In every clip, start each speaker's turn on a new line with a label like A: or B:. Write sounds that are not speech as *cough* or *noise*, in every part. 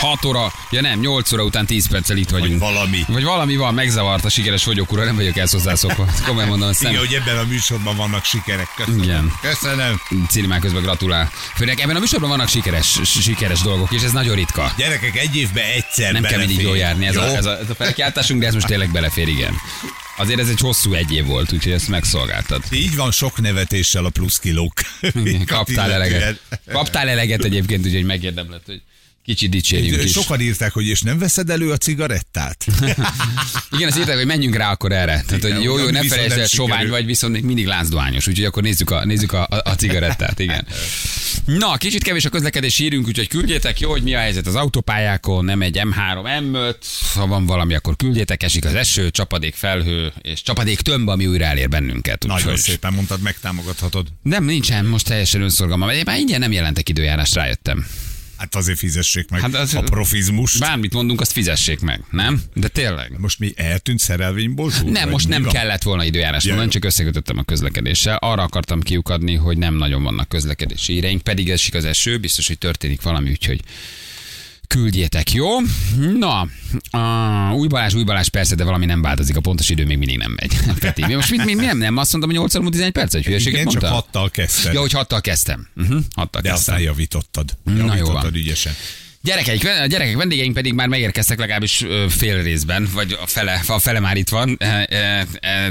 A: 6 óra, ja nem, 8 óra után 10 perccel itt vagyunk.
B: Vagy valami.
A: Vagy valami van, megzavart a sikeres vagyok, ura, nem vagyok ezt hozzászokva. *laughs* Komolyan mondom, azt nem.
B: Igen, hogy ebben a műsorban vannak sikerek. Köszönöm.
A: Igen.
B: Köszönöm.
A: Cinemák közben gratulál. Főleg ebben a műsorban vannak sikeres, sikeres dolgok, és ez nagyon ritka.
B: Gyerekek, egy évben egyszer
A: Nem kell mindig
B: belefér.
A: jól járni, ez
B: Jó?
A: a, ez, a, ez a felkiáltásunk, de ez most tényleg belefér, igen. Azért ez egy hosszú egy év volt, úgyhogy ezt megszolgáltad.
B: Így van sok nevetéssel a plusz kilók. *laughs*
A: Kaptál eleget. Kaptál eleget egyébként, úgyhogy megérdemlett, hogy kicsit dicsérjünk is.
B: Sokan írták, hogy és nem veszed elő a cigarettát? *laughs*
A: Igen, azt írták, hogy menjünk rá akkor erre. Tehát, hogy jó, jó, ne felejtsd el, sovány vagy, viszont még mindig láncdohányos, úgyhogy akkor nézzük a, nézzük a, a, a cigarettát, igen. Na, kicsit kevés a közlekedés írünk, úgyhogy küldjétek, jó, hogy mi a helyzet az autópályákon, nem egy M3, M5, ha van valami, akkor küldjétek, esik az eső, csapadék felhő, és csapadék tömb, ami újra elér bennünket.
B: Nagyon
A: úgyhogy-
B: szépen mondtad, megtámogathatod.
A: Nem, nincsen, most teljesen önszorgalmam. Én már ingyen nem jelentek időjárást, rájöttem.
B: Hát azért fizessék meg
A: Hát az-
B: a profizmust.
A: Bármit mondunk, azt fizessék meg, nem? De tényleg.
B: Most mi eltűnt szerelvényból? Zsúr,
A: Nem, most nem
B: van?
A: kellett volna időjárás
B: Ja,
A: mondani, csak összekötöttem a közlekedéssel. Arra akartam kiukadni, hogy nem nagyon vannak közlekedési íreink, pedig esik az eső, biztos, hogy történik valami, úgyhogy küldjétek, jó? Na, a, új Balázs, új Balázs, persze, de valami nem változik, a pontos idő még mindig nem megy. *laughs* Peti, mi most mit, mi, mi nem, nem, azt mondtam, hogy 8 óra múlt 11 perc, hogy hülyeséget
B: Igen, csak
A: mondtam?
B: hattal kezdted.
A: Ja, hogy hattal kezdtem. Uh-huh, hattal
B: De
A: kezdtem.
B: aztán javítottad.
A: Na, jó
B: Javítottad
A: van.
B: ügyesen.
A: Gyerekeik, a gyerekek vendégeink pedig már megérkeztek legalábbis fél részben, vagy a fele, a fele már itt van.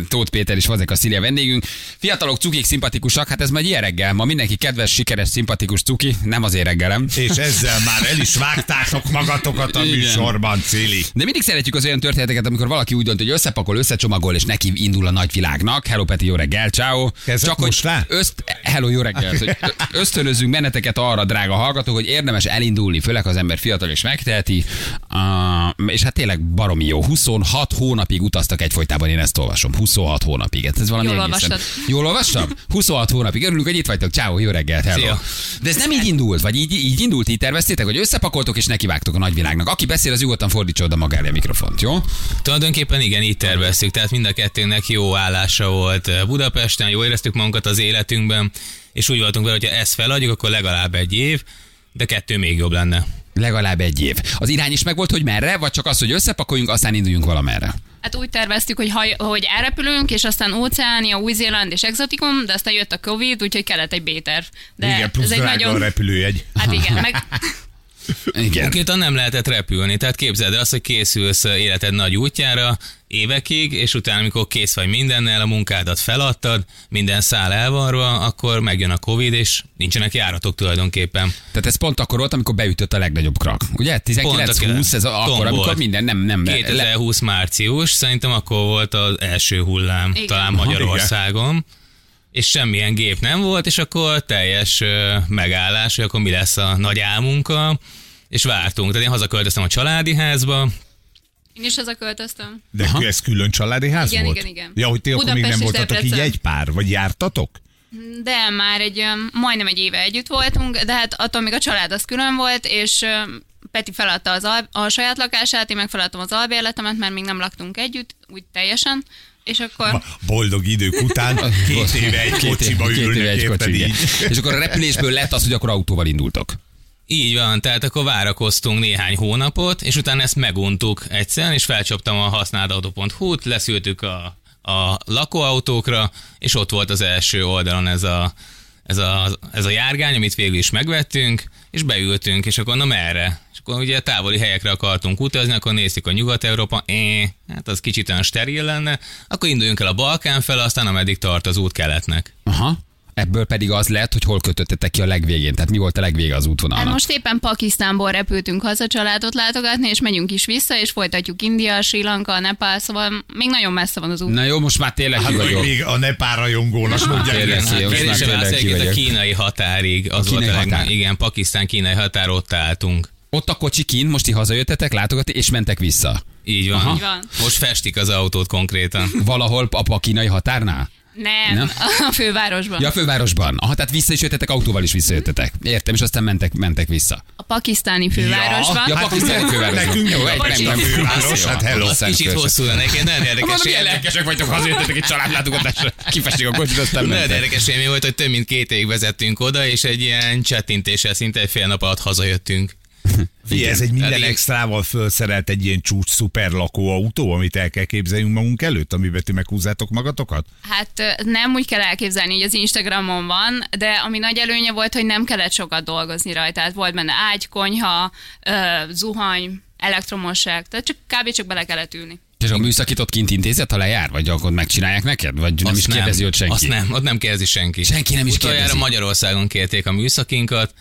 A: Tóth Péter és Vazek a Szília vendégünk. Fiatalok, cukik, szimpatikusak, hát ez majd ilyen reggel. Ma mindenki kedves, sikeres, szimpatikus cuki, nem az én reggelem.
B: És ezzel már el is vágtátok magatokat a műsorban, Cili.
A: De mindig szeretjük az olyan történeteket, amikor valaki úgy dönt, hogy összepakol, összecsomagol, és neki indul a nagyvilágnak. Hello Peti, jó reggel, ciao.
B: Kezdett most rá?
A: Öszt, hello, jó reggel. Hogy ösztönözzünk benneteket arra, drága hallgatók, hogy érdemes elindulni, főleg az ember fiatal és megteheti. Uh, és hát tényleg baromi jó. 26 hónapig utaztak egyfolytában, én ezt olvasom. 26 hónapig. Hát Ez valami
C: Jól
A: egészen-
C: olvastad.
A: Jól olvastam? 26 hónapig. Örülünk, hogy itt vagytok. Ciao, jó reggelt, hello.
D: Szia.
A: De ez nem így indult, vagy így, így indult, így terveztétek, hogy összepakoltok és nekivágtok a nagyvilágnak. Aki beszél, az nyugodtan fordítsa oda magára a mikrofont, jó?
D: Tulajdonképpen igen, így terveztük, tehát mind a kettőnknek jó állása volt Budapesten, jól éreztük magunkat az életünkben, és úgy voltunk vele, hogy ha ezt feladjuk, akkor legalább egy év, de kettő még jobb lenne.
A: Legalább egy év. Az irány is megvolt, hogy merre, vagy csak az, hogy összepakoljunk, aztán induljunk valamerre.
C: Hát úgy terveztük, hogy, haj, hogy elrepülünk, és aztán Óceánia, Új-Zéland és Exotikum, de aztán jött a Covid, úgyhogy kellett egy B-terv. De
B: Igen, plusz
C: ez egy nagyon...
B: repülőjegy.
C: Hát igen, meg
A: Igen.
D: Konkrétan nem lehetett repülni, tehát képzeld el azt, hogy készülsz életed nagy útjára évekig, és utána, amikor kész vagy mindennel, a munkádat feladtad, minden szál elvarva, akkor megjön a Covid, és nincsenek járatok tulajdonképpen.
A: Tehát ez pont akkor volt, amikor beütött a legnagyobb krak. Ugye? 19-20, ez a- akkor,
D: Tombolt.
A: amikor minden nem, nem. le-
D: 2020 március, szerintem akkor volt az első hullám,
C: Igen.
D: talán Magyarországon. És semmilyen gép nem volt, és akkor teljes megállás, hogy akkor mi lesz a nagy álmunkkal, és vártunk. Tehát én hazaköltöztem a családi házba,
C: én is hazaköltöztem.
B: De
A: Aha.
B: ez külön családi ház
C: Igen,
B: volt?
C: igen, igen.
B: Ja, hogy ti akkor még nem voltatok így egy pár, vagy jártatok?
C: De már egy majdnem egy éve együtt voltunk, de hát attól még a család az külön volt, és Peti feladta az al- a saját lakását, én meg feladtam az albérletemet, mert még nem laktunk együtt, úgy teljesen, és akkor...
B: Boldog idők után *laughs* két éve egy kocsiba
A: két éve
B: ülnek,
A: egy
B: érted
A: kocsi, igen. És akkor a repülésből lett az, hogy akkor autóval indultok.
D: Így van, tehát akkor várakoztunk néhány hónapot, és utána ezt meguntuk egyszer, és felcsaptam a használtautó.hu-t, leszültük a, a lakóautókra, és ott volt az első oldalon ez a, ez a, ez a járgány, amit végül is megvettünk, és beültünk, és akkor na merre? És akkor ugye távoli helyekre akartunk utazni, akkor néztük a Nyugat-Európa, é, hát az kicsit olyan steril lenne, akkor induljunk el a Balkán fel, aztán ameddig tart az út keletnek.
A: Aha. Ebből pedig az lett, hogy hol kötöttetek ki a legvégén. Tehát mi volt a legvége az útvonalnak?
C: Hát most éppen Pakisztánból repültünk haza családot látogatni, és megyünk is vissza, és folytatjuk India, Sri Lanka, Nepál, szóval még nagyon messze van az út.
A: Na jó, most már tényleg
B: Hát,
A: vagyok.
B: még a Nepál rajongónak mondják.
D: Kérdésem az egyébként a kínai határig. Az
A: A
D: volt
A: kínai
D: a
A: határ.
D: Igen, Pakisztán kínai határ ott álltunk.
A: Ott a kocsi kint, most ti hazajöttetek látogatni, és mentek vissza.
D: Így van.
A: Aha.
C: Így van.
D: Most festik az autót konkrétan.
A: Valahol a, a kínai határnál?
C: Nem,
A: Nem?
C: a fővárosban.
A: Ja, a fővárosban. Aha, tehát vissza is jöttetek, autóval is visszajöttetek. Értem, és aztán mentek, mentek vissza.
C: A pakisztáni fővárosban.
A: Ja, pakisztáni fővárosban.
B: Nekünk
A: Jó,
B: egy nem
A: nem-
B: főváros, hát hello.
D: Az kicsit hosszú lenne, egyébként nagyon érdekes.
A: Milyen lelkesek vagytok, hazajöttetek egy családlátogatásra. Kifestik a kocsit, aztán
D: Nagyon érdekes élmény volt, hogy több mint két évig vezettünk oda, és egy ilyen csettintéssel szinte egy fél nap alatt hazajöttünk.
B: Figyelj, ez egy minden
D: Elég-
B: extrával felszerelt egy ilyen csúcs szuper lakóautó, amit el kell képzeljünk magunk előtt, amiben ti meghúzzátok magatokat?
C: Hát nem úgy kell elképzelni, hogy az Instagramon van, de ami nagy előnye volt, hogy nem kellett sokat dolgozni rajta. Tehát volt benne ágy, konyha, zuhany, elektromosság, tehát csak kb. csak bele kellett ülni.
A: És a műszakit ott kint intézet, ha lejár? Vagy akkor megcsinálják neked? Vagy nem
D: Azt
A: is kérdezi ott senki?
D: Azt nem, ott nem kérdezi senki.
A: Senki nem is
D: Utoljára
A: kérdezi.
D: Magyarországon kérték a műszakinkat,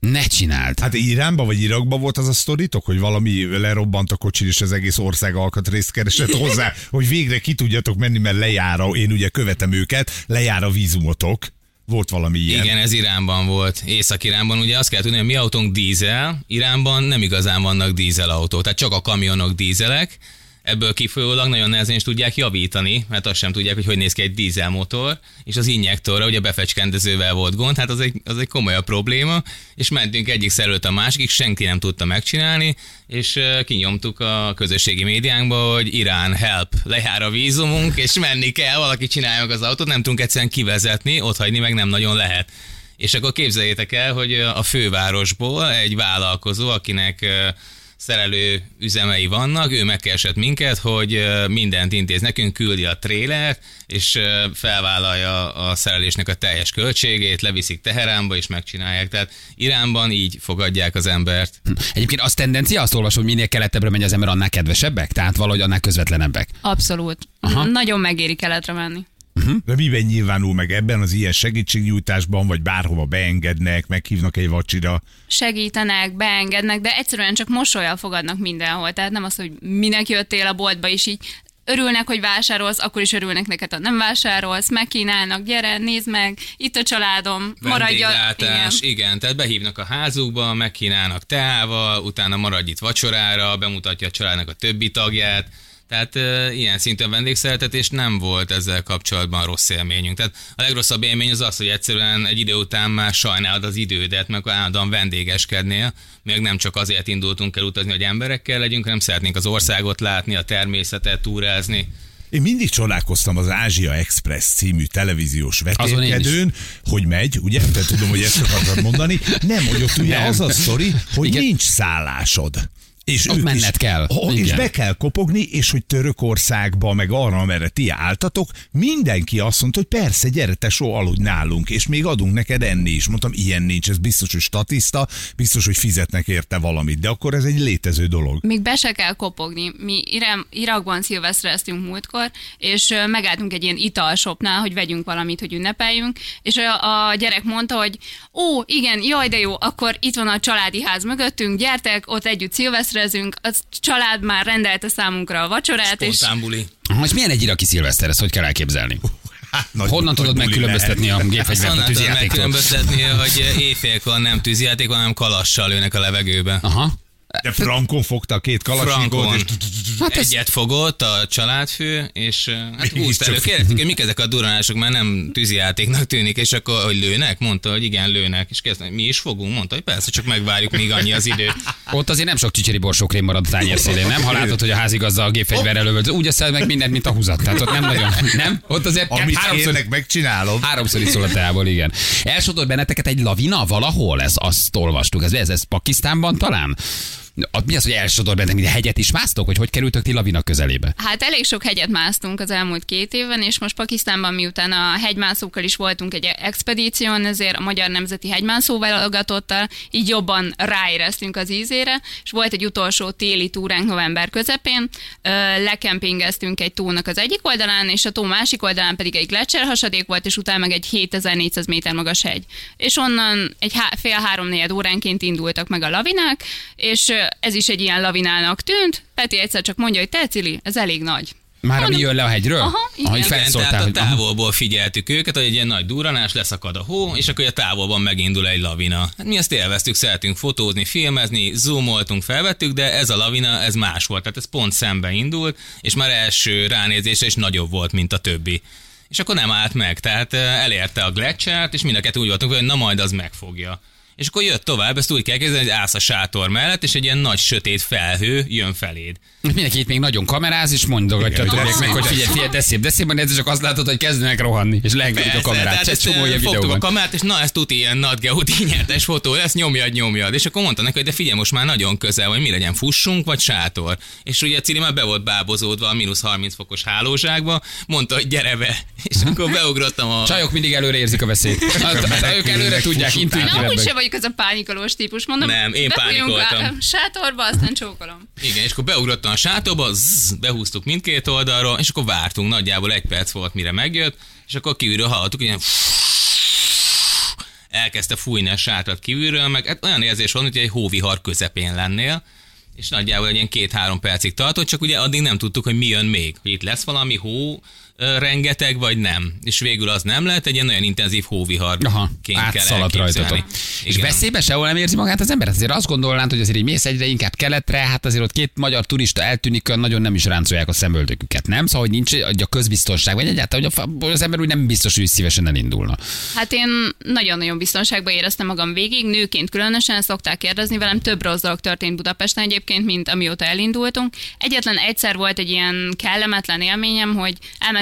A: Ne csináld.
B: Hát Iránba vagy Irakba volt az a sztoritok, hogy valami lerobbant a kocsi, és az egész ország alkatrészt keresett hozzá, hogy végre ki tudjatok menni, mert lejár a, én ugye követem őket, lejár a vízumotok. Volt valami ilyen.
D: Igen, ez Iránban volt. Észak-Iránban ugye azt kell tudni, hogy mi autónk dízel, Iránban nem igazán vannak dízelautók, tehát csak a kamionok dízelek, ebből kifolyólag nagyon nehezen is tudják javítani, mert azt sem tudják, hogy hogy néz ki egy dízelmotor, és az injektorra ugye befecskendezővel volt gond, hát az egy, az egy komolyabb probléma, és mentünk egyik szerőt a másikig, senki nem tudta megcsinálni, és kinyomtuk a közösségi médiánkba, hogy Irán, help, lejár a vízumunk, és menni kell, valaki csinálja meg az autót, nem tudunk egyszerűen kivezetni, ott hagyni meg nem nagyon lehet. És akkor képzeljétek el, hogy a fővárosból egy vállalkozó, akinek szerelő üzemei vannak, ő megkeresett minket, hogy mindent intéz nekünk, küldi a trélert, és felvállalja a szerelésnek a teljes költségét, leviszik Teheránba, és megcsinálják. Tehát Iránban így fogadják az embert.
A: Egyébként az tendencia, azt olvasom, hogy minél keletebbre megy az ember, annál kedvesebbek? Tehát valahogy annál közvetlenebbek.
C: Abszolút.
A: Aha.
C: Nagyon megéri keletre menni.
B: De miben nyilvánul meg ebben az ilyen segítségnyújtásban, vagy bárhova beengednek, meghívnak egy vacsira?
C: segítenek, beengednek, de egyszerűen csak mosolyal fogadnak mindenhol. Tehát nem az, hogy minek jöttél a boltba is így örülnek, hogy vásárolsz, akkor is örülnek neked, ha nem vásárolsz, megkínálnak, gyere, nézd meg, itt a családom, maradja.
D: Igen. igen, tehát behívnak a házukba, megkínálnak teával, utána maradj itt vacsorára, bemutatja a családnak a többi tagját, tehát e, ilyen szintű vendégszeretetés nem volt ezzel kapcsolatban rossz élményünk. Tehát a legrosszabb élmény az az, hogy egyszerűen egy idő után már sajnálod az idődet, meg állandóan vendégeskednél, még nem csak azért indultunk el utazni, hogy emberekkel legyünk, hanem szeretnénk az országot látni, a természetet, túrázni.
B: Én mindig csodálkoztam az Ázsia Express című televíziós vetélkedőn, hogy megy, ugye? Te tudom, hogy ezt akartad mondani. Nem, hogy ott ugye
A: Nem.
B: az a sztori, hogy
A: Igen.
B: nincs szállásod. És
A: Ott
B: ők
A: menned
B: is,
A: kell.
B: Oh, és be kell kopogni, és hogy Törökországba, meg arra, amerre ti álltatok, mindenki azt mondta, hogy persze, gyere te so aludj nálunk, és még adunk neked enni is. Mondtam, ilyen nincs, ez biztos, hogy statiszta, biztos, hogy fizetnek érte valamit, de akkor ez egy létező dolog.
C: Még be se kell kopogni. Mi Irán, Irakban szilvesztreztünk múltkor, és megálltunk egy ilyen italshopnál, hogy vegyünk valamit, hogy ünnepeljünk, és a, a gyerek mondta, hogy ó, igen, jaj, de jó, akkor itt van a családi ház mögöttünk, gyertek, ott együtt szilvesztrezünk, a család már rendelte számunkra a vacsorát, és
D: Spontán buli.
A: Aha, és milyen egy iraki szilveszter, ezt hogy kell elképzelni?
B: Hát, nagy-
A: Honnan
B: nagy
A: tudod megkülönböztetni a
B: lehet.
D: Azt
A: gépfegyvert a tűzijátéktól?
D: megkülönböztetni, hogy éjfélkor nem tűzijáték, hanem kalassal lőnek a levegőbe.
A: Aha.
B: De Frankon fogta a két kalasnyikot,
D: Frankon.
B: és
A: Hát ez-
D: Egyet fogott a családfő, és hát
B: Mégis
D: húzta elő. Kérdeztük, hogy mik ezek a duranások, mert nem tűzijátéknak tűnik, és akkor, hogy lőnek? Mondta, hogy igen, lőnek. És kérdeztem, mi is fogunk? Mondta, hogy persze, csak megvárjuk, míg annyi az idő. *laughs*
A: Ott azért nem sok csicseri borsókrém marad a tányér szélén, nem? Ha látod, hogy a házigazda a gépfegyverrel lövöld, úgy eszel meg mindent, mint a húzat. Tehát ott nem nagyon, nem? Ott azért
B: amit
A: háromszor,
B: kérnek, megcsinálom.
A: háromszor is szól a teából, igen. Elsodort benneteket egy lavina valahol? Ez azt olvastuk. Ez, ez, ez Pakisztánban talán? Mi az, hogy elsodort benneteket? Mint hegyet is másztok? Hogy hogy kerültök ti lavina közelébe?
C: Hát elég sok hegyet másztunk az elmúlt két évben, és most Pakisztánban miután a hegymászókkal is voltunk egy expedíción, ezért a Magyar Nemzeti Hegymászó válogatottal így jobban ráéreztünk az ízére, és volt egy utolsó téli túránk november közepén, lekempingeztünk egy tónak az egyik oldalán, és a tó másik oldalán pedig egy hasadék volt, és utána meg egy 7400 méter magas hegy. És onnan egy há- fél három négy óránként indultak meg a lavinák, és ez is egy ilyen lavinának tűnt. Peti egyszer csak mondja, hogy te Cili, ez elég nagy.
A: Már ami jön le a hegyről?
C: Aha, igen.
A: Ahogy
C: Igen,
D: tehát a távolból figyeltük őket, hogy egy ilyen nagy duranás, leszakad a hó, és akkor a távolban megindul egy lavina. Hát mi ezt élveztük, szeretünk fotózni, filmezni, zoomoltunk, felvettük, de ez a lavina, ez más volt. Tehát ez pont szembe indult, és már első ránézésre is nagyobb volt, mint a többi. és akkor nem állt meg, tehát ö, elérte a gletschert, és mind a kettő úgy voltunk, hogy na majd az megfogja. És akkor jött tovább, ezt úgy kell kezdeni, hogy állsz a sátor mellett, és egy ilyen nagy sötét felhő jön feléd.
A: Mindenki itt még nagyon kameráz, és mondogatja a többiek meg, hogy figyelj, figyelj, de szép, de szép, de csak azt látod, hogy kezdenek rohanni, és leengedik a kamerát. Ez csomó ilyen videó
D: a kamerát, és na, ez tuti ilyen Nat Geo nyertes fotó, ezt nyomjad, nyomjad. És akkor mondta neki, hogy de figyelj, most már nagyon közel, hogy mi legyen, fussunk, vagy sátor. És ugye a Cili már be volt bábozódva a mínusz 30 fokos hálózsákba, mondta, hogy gyere be. És akkor beugrottam a...
A: Csajok mindig előre érzik a veszélyt. *laughs* Hát, ők előre tudják, intuitívebbek.
C: Vagyok ez a pánikolós típus, mondom.
D: Nem, én pánikoltam.
C: a Sátorba, aztán csókolom.
D: Igen, és akkor beugrottam a sátorba, zzz, behúztuk mindkét oldalról, és akkor vártunk, nagyjából egy perc volt, mire megjött, és akkor kívülről hallottuk, ilyen elkezdte fújni a sátrat kívülről, meg hát olyan érzés volt, hogy egy hóvihar közepén lennél, és nagyjából egy ilyen két-három percig tartott, csak ugye addig nem tudtuk, hogy mi jön még, hogy itt lesz valami hó, rengeteg, vagy nem. És végül az nem lett, egy ilyen nagyon intenzív hóvihar
A: Aha,
D: kell
A: átszaladt rajtatok. És veszélybe sehol nem érzi magát az ember? Hát azért azt gondolnád, hogy azért így mész egyre inkább keletre, hát azért ott két magyar turista eltűnik, olyan nagyon nem is ráncolják a szemöldöküket, nem? Szóval, hogy nincs hogy a közbiztonság, vagy egyáltalán, hogy az ember úgy nem biztos, hogy szívesen elindulna.
C: Hát én nagyon-nagyon biztonságban éreztem magam végig, nőként különösen szokták kérdezni velem, több rossz dolog történt Budapesten egyébként, mint amióta elindultunk. Egyetlen egyszer volt egy ilyen kellemetlen élményem, hogy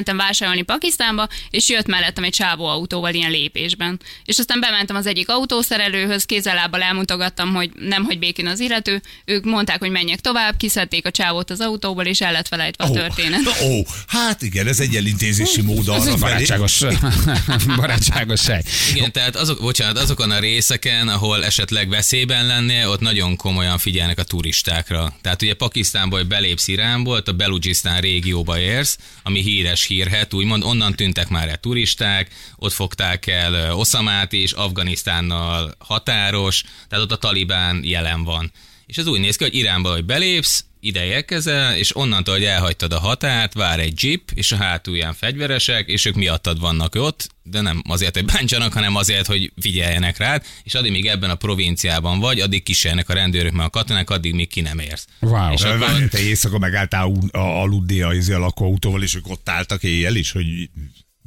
C: elmentem vásárolni Pakisztánba, és jött mellettem egy csávó autóval ilyen lépésben. És aztán bementem az egyik autószerelőhöz, kézzel-lábbal elmutogattam, hogy nem hagy békén az illető. Ők mondták, hogy menjek tovább, kiszedték a csávót az autóból, és el lett felejtve a történet.
B: Ó, ó, hát igen, ez egy elintézési mód
A: Ez
B: arra
A: egy
B: felé.
A: barátságos, *laughs* barátságos sej.
D: Igen, tehát azok, bocsánat, azokon a részeken, ahol esetleg veszélyben lennél, ott nagyon komolyan figyelnek a turistákra. Tehát ugye Pakisztánból hogy belépsz Iránból, ott a Belugisztán régióba érsz, ami híres hírhet, úgymond onnan tűntek már el turisták, ott fogták el Oszamát is, Afganisztánnal határos, tehát ott a Talibán jelen van. És ez úgy néz ki, hogy Iránba, hogy belépsz, ide érkezel, és onnantól, hogy elhagytad a határt, vár egy jeep, és a hátulján fegyveresek, és ők miattad vannak ott, de nem azért, hogy bántsanak, hanem azért, hogy figyeljenek rád, és addig, míg ebben a provinciában vagy, addig kísérnek a rendőrök, meg a katonák, addig, míg ki nem érsz.
A: Wow.
D: És akkor-
B: Várj, te éjszaka megálltál aludni a, izé a lakóautóval, és ők ott álltak éjjel is, hogy...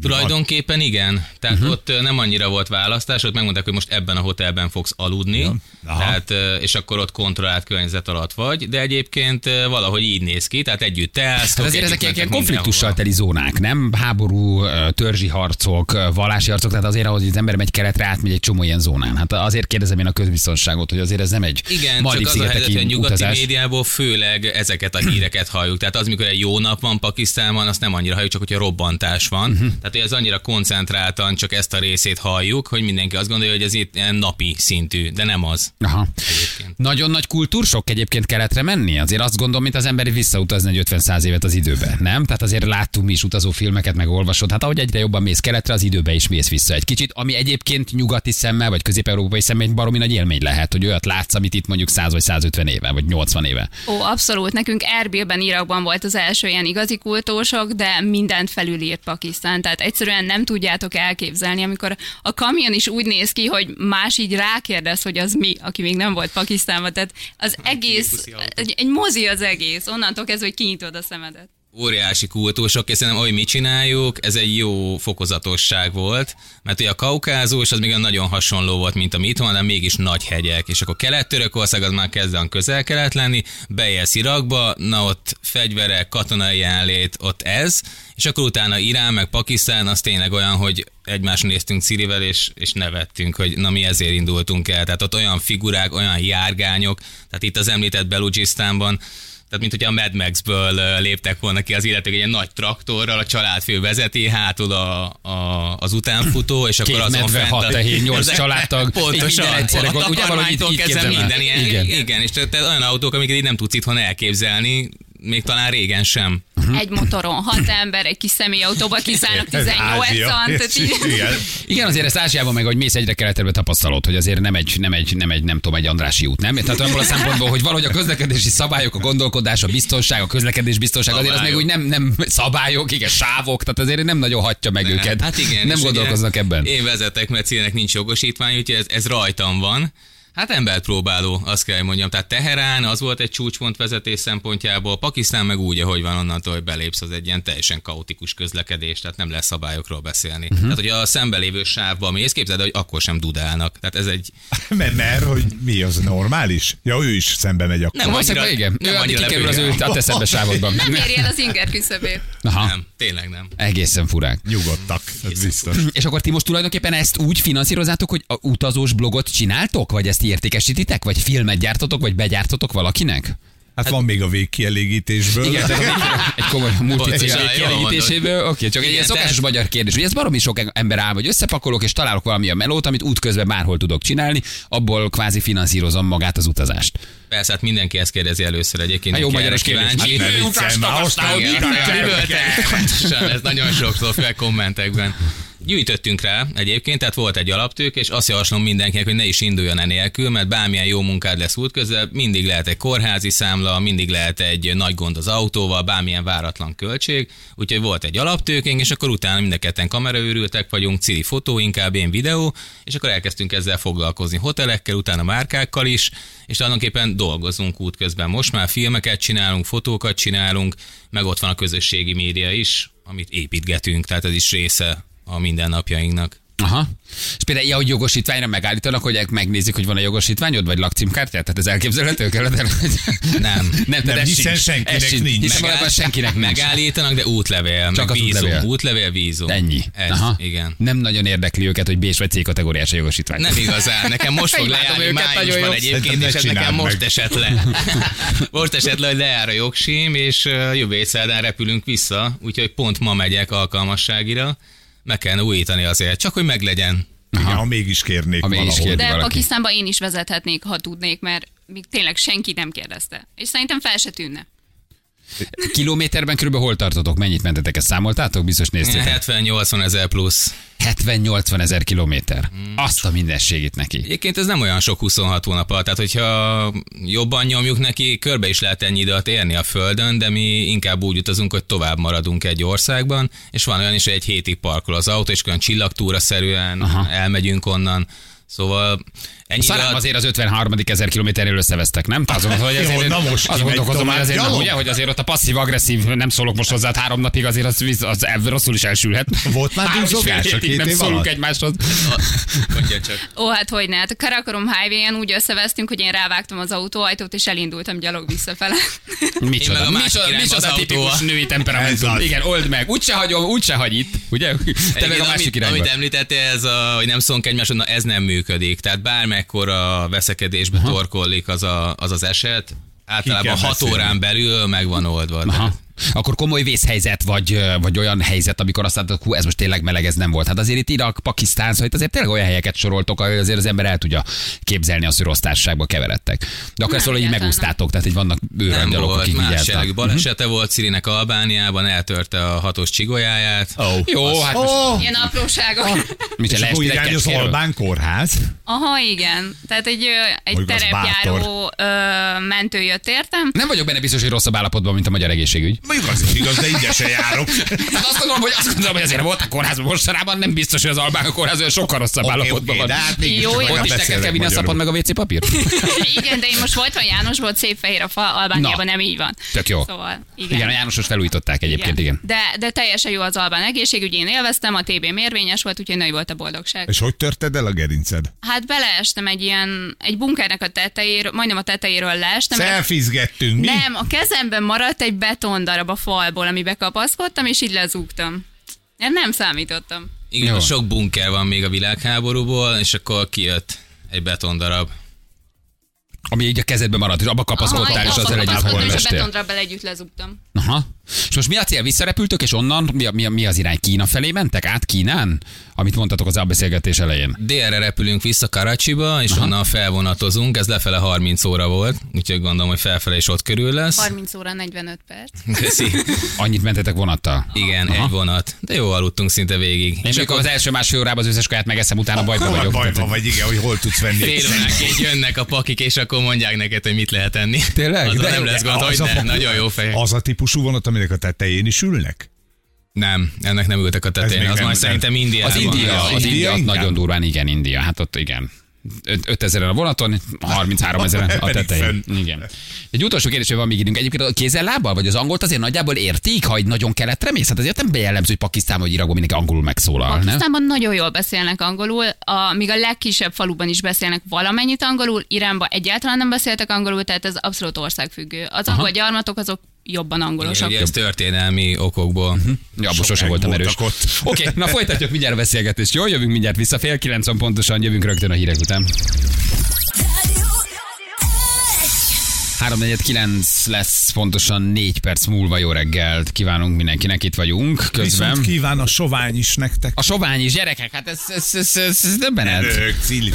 D: Tulajdonképpen igen. Tehát uh-huh. ott nem annyira volt választás, ott megmondták, hogy most ebben a hotelben fogsz aludni,
B: Ja.
D: Tehát, és akkor ott kontrollált környezet alatt vagy, de egyébként valahogy így néz ki, tehát együtt te állsz.
A: Hát azért ezek ilyen, konfliktussal teli zónák, nem? Háború, törzsi harcok, vallási harcok, tehát azért ahhoz, hogy az ember megy keletre, átmegy egy csomó ilyen zónán. Hát azért kérdezem én a közbiztonságot, hogy azért ez nem egy
D: Igen, csak az a helyzet, hogy a nyugati
A: utazás.
D: médiából főleg ezeket a híreket halljuk. Tehát az, mikor egy jó nap van Pakisztánban, azt nem annyira halljuk, csak hogyha robbantás van. Uh-huh. Tehát hogy ez annyira koncentráltan csak ezt a részét halljuk, hogy mindenki azt gondolja, hogy ez itt ilyen napi szintű, de nem az.
A: Aha.
D: Egyébként.
A: Nagyon nagy kultúrsok egyébként keletre menni? Azért azt gondolom, mint az ember visszautazni egy 50-100 évet az időbe, nem? Tehát azért láttunk mi is utazó filmeket, meg olvasod. Hát ahogy egyre jobban mész keletre, az időbe is mész vissza egy kicsit, ami egyébként nyugati szemmel, vagy közép-európai szemmel egy baromi nagy élmény lehet, hogy olyat látsz, amit itt mondjuk 100 vagy 150 éve, vagy 80 éve.
C: Ó, abszolút. Nekünk Erbilben, Irakban volt az első ilyen igazi kultósok, de mindent felülírt Pakisztán. Tehát egyszerűen nem tudjátok elképzelni, amikor a kamion is úgy néz ki, hogy más így rákérdez, hogy az mi, aki még nem volt Pakisztánban. Tehát az egész, egy, egy mozi az egész. Onnantól kezdve, hogy kinyitod a szemedet.
D: Óriási kultúrsok, és szerintem, ahogy mi csináljuk, ez egy jó fokozatosság volt, mert ugye a kaukázus az még nagyon hasonló volt, mint ami itt van, de mégis nagy hegyek, és akkor Kelet-Törökország az már kezd közel-kelet lenni, beélsz Irakba, na ott fegyverek, katonai jelenlét, ott ez, és akkor utána Irán meg Pakisztán az tényleg olyan, hogy egymásra néztünk Szirivel, és, és nevettünk, hogy na mi ezért indultunk el. Tehát ott olyan figurák, olyan járgányok, tehát itt az említett Belugisztánban, tehát, mint hogyha a Mad Max-ből léptek volna ki az illetők egy ilyen nagy traktorral, a családfő vezeti, hátul a, a, az utánfutó, és akkor azon
A: medve,
D: fent
A: hat
D: a-
A: tehén, nyolc
D: Ezek-
A: családtag,
D: Pontosan.
A: minden egyszerre, ugye valahogy így- így
D: minden ilyen.
A: Igen.
D: Igen. és te, te olyan autók, amiket így nem tudsz itthon elképzelni, még talán régen sem.
C: Egy motoron, hat ember, egy kis személyautóba kiszállnak *laughs*
B: Ez
C: 18
B: Ázsia.
C: tehát *laughs* így-
B: Igen.
A: Igen, azért ezt Ázsiában meg, hogy mész egyre keletebbre tapasztalod, hogy azért nem egy, nem egy, nem egy, nem tudom, egy Andrási út, nem? Tehát abból a szempontból, hogy valahogy a közlekedési szabályok, a gondolkodás, a biztonság, a közlekedés biztonság, azért az még
D: Szabályok.
A: úgy nem, nem szabályok, igen, sávok, tehát azért nem nagyon hatja meg őket.
D: Hát igen.
A: Nem gondolkoznak ebben.
D: Én vezetek, mert célnek nincs jogosítvány, úgyhogy ez, ez rajtam van. Hát embert próbáló, azt kell, hogy mondjam. Tehát Teherán az volt egy csúcspont vezetés szempontjából, Pakisztán meg úgy, ahogy van onnantól, hogy belépsz, az egy ilyen teljesen kaotikus közlekedés, tehát nem lesz szabályokról beszélni. Uh-huh. Tehát, hogy a szembelévő sávba mész, képzeld, hogy akkor sem dudálnak. Tehát ez egy *laughs*
B: Mert, mert hogy mi az normális? Ja, ő is szembe megy akkor.
D: Nem annyira-
A: igen.
D: nem
A: Ő,
D: annyira
A: kikerül az ő a te szembe sávodban.
C: Nem éri el az inger küszöbét.
A: Aha,
D: nem, tényleg nem.
A: egészen furák.
B: Nyugodtak, ez biztos.
A: És akkor ti most tulajdonképpen ezt úgy finanszírozátok, hogy a utazós blogot csináltok, vagy ezt értékesítitek, vagy filmet gyártotok, vagy begyártotok valakinek?
B: Hát van még a végkielégítésből.
A: Igen, egy komoly *laughs* multicég
D: Bocsánat, jól
A: kielégítéséből. Oké, csak egy ilyen szokásos
D: tehát-
A: magyar kérdés. Ugye ez baromi sok ember áll, hogy összepakolok, és találok valami a melót, amit útközben bárhol tudok csinálni, abból kvázi finanszírozom magát az utazást.
D: Persze, hát mindenki ezt kérdezi először egyébként.
A: Hát jó magyaros
D: kíváncsi.
A: Hát
B: már, aztán
D: üvöltek. Pontosan, ez nagyon sokszor fel kommentekben. Gyűjtöttünk rá egyébként, tehát volt egy alaptők, és azt javaslom mindenkinek, hogy ne is induljon enélkül, mert bármilyen jó munkád lesz útközben, mindig lehet egy kórházi számla, mindig lehet egy nagy gond az autóval, bármilyen váratlan költség. Úgyhogy volt egy alaptőkénk, és akkor utána mind a ketten kameraőrültek vagyunk, cili fotó, inkább én videó, és akkor elkezdtünk ezzel foglalkozni hotelekkel, utána márkákkal is, és tulajdonképpen dolgozunk útközben. Most már filmeket csinálunk, fotókat csinálunk, meg ott van a közösségi média is, amit építgetünk, tehát ez is része a mindennapjainknak.
A: Aha. És például ilyen, hogy jogosítványra megállítanak, hogy megnézik, hogy van a jogosítványod, vagy lakcímkártyát? Tehát ez elképzelhető? Hogy...
D: Nem.
A: nem,
B: Nem, hiszen
A: sincs.
B: senkinek
A: sincs.
B: nincs.
A: Hiszen valójában senkinek nincs.
D: Megállítanak, de útlevél,
A: Csak
D: meg
A: az
D: vízum.
A: útlevél.
D: Útlevél, vízum.
A: Ennyi.
D: Ez,
A: Aha.
D: igen.
A: Nem nagyon érdekli őket, hogy B- vagy C kategóriás a jogosítvány.
D: Nem igazán, nekem most fog lejárni májusban egyébként, és ez nekem
B: csináld
D: most
B: meg.
D: esett le. *laughs* most esett le, hogy lejár a jogsím, és jövő szerdán repülünk vissza, úgyhogy pont ma megyek alkalmasságira. Meg kellene újítani azért, csak hogy meglegyen.
B: Igen, ha mégis kérnék
A: Ha mégis
B: valahol.
A: kér-
C: De
A: valaki.
C: Pakisztánban én is vezethetnék, ha tudnék, mert még tényleg senki nem kérdezte. És szerintem fel se tűnne.
A: Kilométerben körülbelül hol tartotok? Mennyit mentetek? Ezt számoltátok? Biztos néztétek.
D: 70-80 ezer plusz.
A: 70-80 ezer kilométer.
D: Hmm.
A: Azt a mindenségét neki.
D: Egyébként ez nem olyan sok 26 hónap alatt, tehát hogyha jobban nyomjuk neki, körbe is lehet ennyi időt érni a Földön, de mi inkább úgy utazunk, hogy tovább maradunk egy országban, és van olyan is, hogy egy hétig parkol az autó, és olyan csillagtúra szerűen
A: Aha.
D: elmegyünk onnan. Szóval ennyi idő
A: Szarám
D: alatt-
A: azért az 53. ezer kilométerről összevesztek, nem? Azon, hogy
B: Jó,
A: azért,
B: na most kimegy
A: gondolkozom, hogy azért nem, ugye, hogy azért ott a passzív-agresszív, nem szólok most hozzá három napig, azért az, az, az rosszul is elsülhet.
B: Volt már duzzogás a két
A: nem szólunk
B: alatt?
A: egymáshoz.
D: Mondja csak.
C: Ó, hát hogy ne. Hát a Karakorum Highway-en úgy összevesztünk, hogy én rávágtam az autóajtót, és elindultam gyalog visszafele. *laughs*
A: Micsoda, micsoda, micsoda tipikus női temperamentum. Igen, old meg. Úgyse hagyom, úgyse hagy itt. Ugye? Te meg a másik
D: amit,
A: irányba.
D: amit említettél, ez a, hogy nem szólunk egymáshoz, ez nem működik. Tehát bármekkora veszekedésbe torkollik az, a, az az eset, általában
B: kell
D: 6
B: beszélni.
D: órán belül meg van oldva.
A: Aha. Akkor komoly vészhelyzet, vagy, vagy olyan helyzet, amikor azt látod, hú, ez most tényleg meleg, ez nem volt. Hát azért itt Irak, Pakisztán, szóval itt azért tényleg olyan helyeket soroltok, ahol azért az ember el tudja képzelni azt, hogy rossz társaságba keveredtek. De akkor
C: Nem,
A: ezt valahogy így
C: egyáltalán
A: megúsztátok, tehát így vannak őrangyalok, akik
D: más
A: vigyáznak.
D: jellegű balesete volt Szirinek Albániában, eltörte a hatos csigolyáját.
B: Ó.
A: Jó, hát most
B: Ó,
C: Ilyen apróságok.
A: mit
B: és akkor irány az Albán kórház.
C: Aha, igen. Tehát egy, egy terepjáró ö, mentő jött értem.
A: Nem vagyok benne biztos, hogy rosszabb állapotban, mint a magyar egészségügy.
B: Mondjuk az is igaz, de se járok.
A: Hát azt gondolom, hogy, azt gondolom, hogy azért volt a kórházban mostanában, nem biztos, hogy az albán a kórház olyan sokkal rosszabb
B: Oké,
A: állapotban
B: oké,
A: van.
B: de hát mégis
C: Jó,
A: Ott is neked kell vinni a
B: magyarul.
A: meg a WC papír? *laughs*
C: Igen, de én most voltam János, volt szép fehér a fa, Albániában nem így van.
A: Tök jó.
C: Szóval, igen.
A: Igen, a Jánosos felújították egyébként, igen.
C: De, de teljesen jó az albán egészségügy, én élveztem, a TB mérvényes volt, úgyhogy nagy volt a boldogság.
B: És hogy törted el a gerinced?
C: Hát beleestem egy ilyen, egy bunkernek a tetejéről, majdnem a tetejéről leestem.
B: Szelfizgettünk, mi?
C: Nem, a kezemben maradt egy betondarab a falból, amibe kapaszkodtam, és így lezúgtam. Én nem számítottam.
D: Igen,
A: Jó.
D: sok bunker van még a világháborúból, és akkor kijött egy betondarab.
A: Ami így a kezedben maradt, és abba kapaszkodtál, és
C: Aha,
A: azzal együtt
C: kapaszkodtam,
A: hol
C: és a
A: lestél.
C: betondarabbal együtt lezúgtam.
A: Aha. És most mi a cél? Visszarepültök, és onnan mi, a, mi, a, mi az irány? Kína felé mentek? Át Kínán? Amit mondtatok az beszélgetés elején.
D: Délre repülünk vissza Karacsiba, és Aha. onnan felvonatozunk, ez lefele 30 óra volt, úgyhogy gondolom, hogy felfele is ott körül lesz.
C: 30 óra 45 perc.
D: Köszi. *laughs*
A: Annyit mentetek vonattal?
D: Igen, Aha. egy vonat. De jó aludtunk szinte végig.
A: És akkor az első másfél órában az összes kaját megeszem, utána bajba
B: Akkor
A: vagyok.
B: bajban vagy, igen, hogy hol tudsz venni.
D: Fél jönnek a pakik, és akkor mondják neked, hogy mit lehet enni.
A: Tényleg?
D: Az
A: De-
D: nem lesz gond, hogy ne. Nagyon jó fejek.
B: Az a típusú vonat, aminek a tetején is ülnek?
D: Nem, ennek nem ültek a tetején.
B: még
D: Az majd
B: nem.
D: szerintem Indiában.
A: Az India, az
B: India
A: India, nagyon durván, igen, India. Hát ott igen. 5000 a vonaton, 33 ezeren a *laughs* tetején. Igen. Egy utolsó kérdés, hogy van még időnk. Egyébként a kézzel lábbal, vagy az angolt azért nagyjából értik, ha egy nagyon keletre mész? Hát azért nem bejellemző, hogy Pakisztán vagy Irakban mindenki angolul megszólal, nem?
C: Pakisztánban nagyon jól beszélnek angolul, a, míg a legkisebb faluban is beszélnek valamennyit angolul, Iránban egyáltalán nem beszéltek angolul, tehát ez abszolút országfüggő. Az angol gyarmatok azok jobban angolosak.
D: Ugye ez történelmi okokból.
A: Ja, abban sosem voltam erős. Oké, okay, *laughs* na folytatjuk mindjárt a beszélgetést. Jó, jövünk mindjárt vissza. Fél kilenc van pontosan, jövünk rögtön a hírek után. 349 lesz pontosan 4 perc múlva jó reggelt. Kívánunk mindenkinek, itt vagyunk közben.
B: Viszont kíván a sovány is nektek.
A: A sovány is, gyerekek, hát ez, ez, ez, ez, ez döbbenet.
B: Erők, Cili.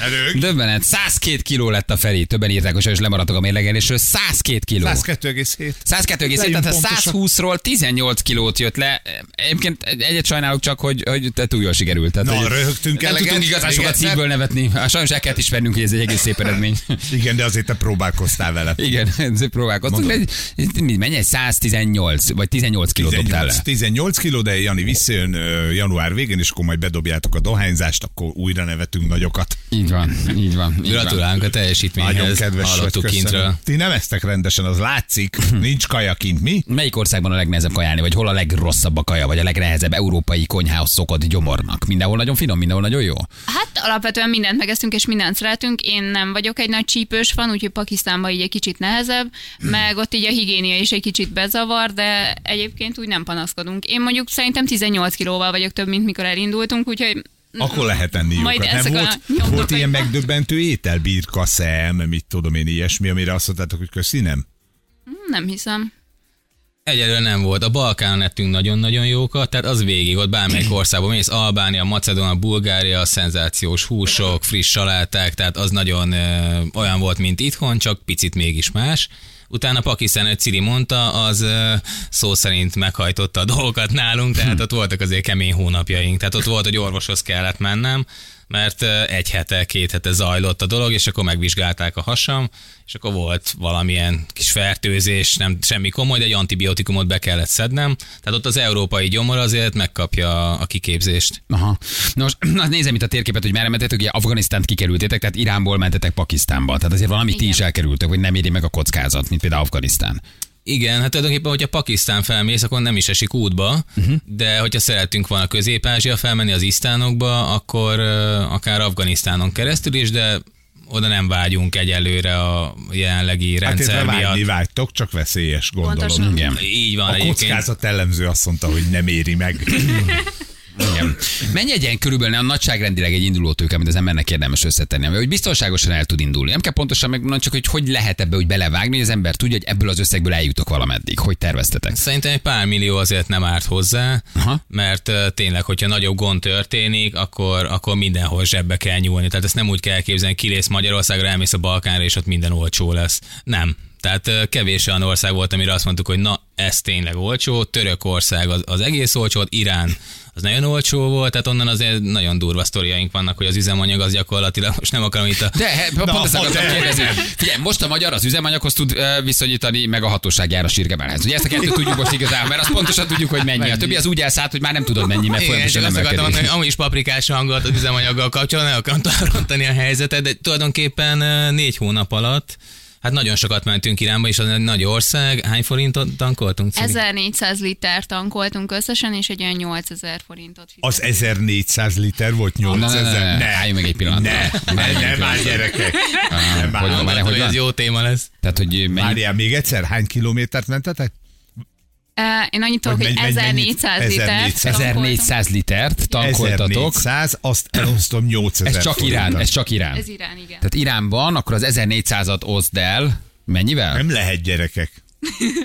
B: Erők. *laughs*
A: Döbbenet. 102 kiló lett a Feri. Többen írták, hogy sajnos lemaradtak a mérlegelésről. 102 kiló.
B: 102,7.
A: 102
B: Legyünk
A: tehát a
B: pontosak.
A: 120-ról 18 kilót jött le. Egyébként egyet sajnálok csak, hogy, hogy te túl jól sikerült. Tehát,
B: Na, röhögtünk
A: nem tudtunk igazán sokat szívből nevetni. Sajnos el kellett ismernünk, hogy ez egy egész szép eredmény.
B: Igen, de azért te próbálkoztál vele.
A: Igen, *laughs* ezért próbálkoztunk.
B: Mondom.
A: De Mennyi egy 118, vagy 18 kilót dobtál
B: 18,
A: le?
B: 18 kiló, de Jani visszajön január végén, és akkor majd bedobjátok a dohányzást, akkor újra nevetünk nagyokat.
A: Így van, így van. Így van.
D: Gratulálunk a
B: Nagyon
D: teljesítményhez.
B: kedves vagy,
D: Hallottuk kintről.
B: Ti nem esztek rendesen, az látszik. Nincs kaja kint, mi?
A: Melyik országban a legnehezebb kajálni, vagy hol a legrosszabb a kaja, vagy a legnehezebb európai konyhához szokott gyomornak? Mindenhol nagyon finom, mindenhol nagyon jó?
C: Hát alapvetően mindent megeszünk, és mindent szeretünk. Én nem vagyok egy nagy csípős fan, úgyhogy Pakisztánban így egy kicsit nehezebb, meg ott így a higiénia is egy kicsit bezavar, de egyébként úgy nem panaszkodunk. Én mondjuk szerintem 18 kilóval vagyok több, mint mikor elindultunk, úgyhogy
B: Akkor lehet enni
C: Majd
B: jókat. Nem
C: a
B: volt, volt ilyen megdöbbentő étel, birka, szem, mit tudom én, ilyesmi, amire azt mondtátok, hogy köszi, nem?
C: nem hiszem.
D: Egyelőre nem volt. A Balkánon ettünk nagyon-nagyon jókat, tehát az végig, ott bármelyik országban mész, Albánia, Macedónia, Bulgária, szenzációs húsok, friss saláták, tehát az nagyon ö, olyan volt, mint itthon, csak picit mégis más. Utána Pakisztán, hogy Ciri mondta, az ö, szó szerint meghajtotta a dolgokat nálunk, tehát ott voltak azért kemény hónapjaink. Tehát ott volt, hogy orvoshoz kellett mennem, mert egy hete, két hete zajlott a dolog, és akkor megvizsgálták a hasam, és akkor volt valamilyen kis fertőzés, nem semmi komoly, de egy antibiotikumot be kellett szednem. Tehát ott az európai gyomor azért megkapja a kiképzést.
A: Aha. Na most na, nézem itt a térképet, hogy merre mentetek, ugye Afganisztánt kikerültétek, tehát Iránból mentetek Pakisztánba. Tehát azért valamit ti
C: Igen.
A: is elkerültek, hogy nem éri meg a kockázat, mint például Afganisztán.
D: Igen, hát tulajdonképpen, hogyha Pakisztán felmész, akkor nem is esik útba, uh-huh. de hogyha szerettünk volna Közép-Ázsia felmenni az isztánokba, akkor akár Afganisztánon keresztül is, de oda nem vágyunk egyelőre a jelenlegi
B: Hát
D: rendszer
B: erre
D: miatt.
B: vágytok, csak veszélyes, gondolom.
C: Pontosan.
A: Igen.
D: Így van
B: A
D: egyébként.
B: kockázat ellenző azt mondta, hogy nem éri meg. *laughs*
A: Igen. Mennyi egy ilyen körülbelül a nagyságrendileg egy induló tőke, amit az embernek érdemes összetenni, hogy biztonságosan el tud indulni. Nem kell pontosan megmondani, csak hogy hogy lehet ebbe úgy belevágni, hogy az ember tudja, hogy ebből az összegből eljutok valameddig. Hogy terveztetek?
D: Szerintem egy pár millió azért nem árt hozzá,
A: Aha.
D: mert tényleg, hogyha nagyobb gond történik, akkor, akkor mindenhol zsebbe kell nyúlni. Tehát ezt nem úgy kell képzelni, kilész Magyarországra, elmész a Balkánra, és ott minden olcsó lesz. Nem. Tehát kevés olyan ország volt, amire azt mondtuk, hogy na, ez tényleg olcsó. Törökország az, az egész olcsó, Irán az nagyon olcsó volt, tehát onnan azért nagyon durva sztoriaink vannak, hogy az üzemanyag az gyakorlatilag, most nem akarom itt a
A: De he, pont
B: Na,
A: ezt akartam
B: de-
A: kérdezni. Figyelj, most a magyar az üzemanyaghoz tud viszonyítani, meg a hatóság jár a sírgemelhez. Ugye ezt a kettőt tudjuk most igazából, mert azt pontosan tudjuk, hogy mennyi. A többi az úgy elszállt, hogy már nem tudod mennyi, mert folyamatosan
D: azt akartam hogy amúgy is paprikás hangot az üzemanyaggal kapcsolatban, nem akartam rontani a helyzetet, de tulajdonképpen négy hónap alatt Hát nagyon sokat mentünk Iránba, és az egy nagy ország. Hány forintot tankoltunk? Cili?
C: 1400 liter tankoltunk összesen, és egy olyan 8000 forintot
B: Az
C: fizetünk.
B: 1400 liter volt
A: Ne, ne,
B: 8000.
A: ne, ne, álljunk meg egy pillanatra.
B: Ne, ne, ne,
A: meg
B: már gyerekek.
A: Ah,
B: Nem,
A: hogy
B: már.
A: hogy
D: hogy ez jó téma lesz.
A: Tehát, hogy mennyi,
B: Várjál még egyszer, hány kilométert mentetek?
C: Eh, Én annyit tudok, hogy
B: menj- menj- mennyit?
C: 1400 liter.
B: 1400.
A: 1400 litert tankoltatok.
B: 1400, azt elosztom 8000
A: Ez csak Irán, ez csak Irán.
C: Ez Irán, igen.
A: Tehát Iránban akkor az 1400-at oszd el, mennyivel?
B: Nem lehet gyerekek.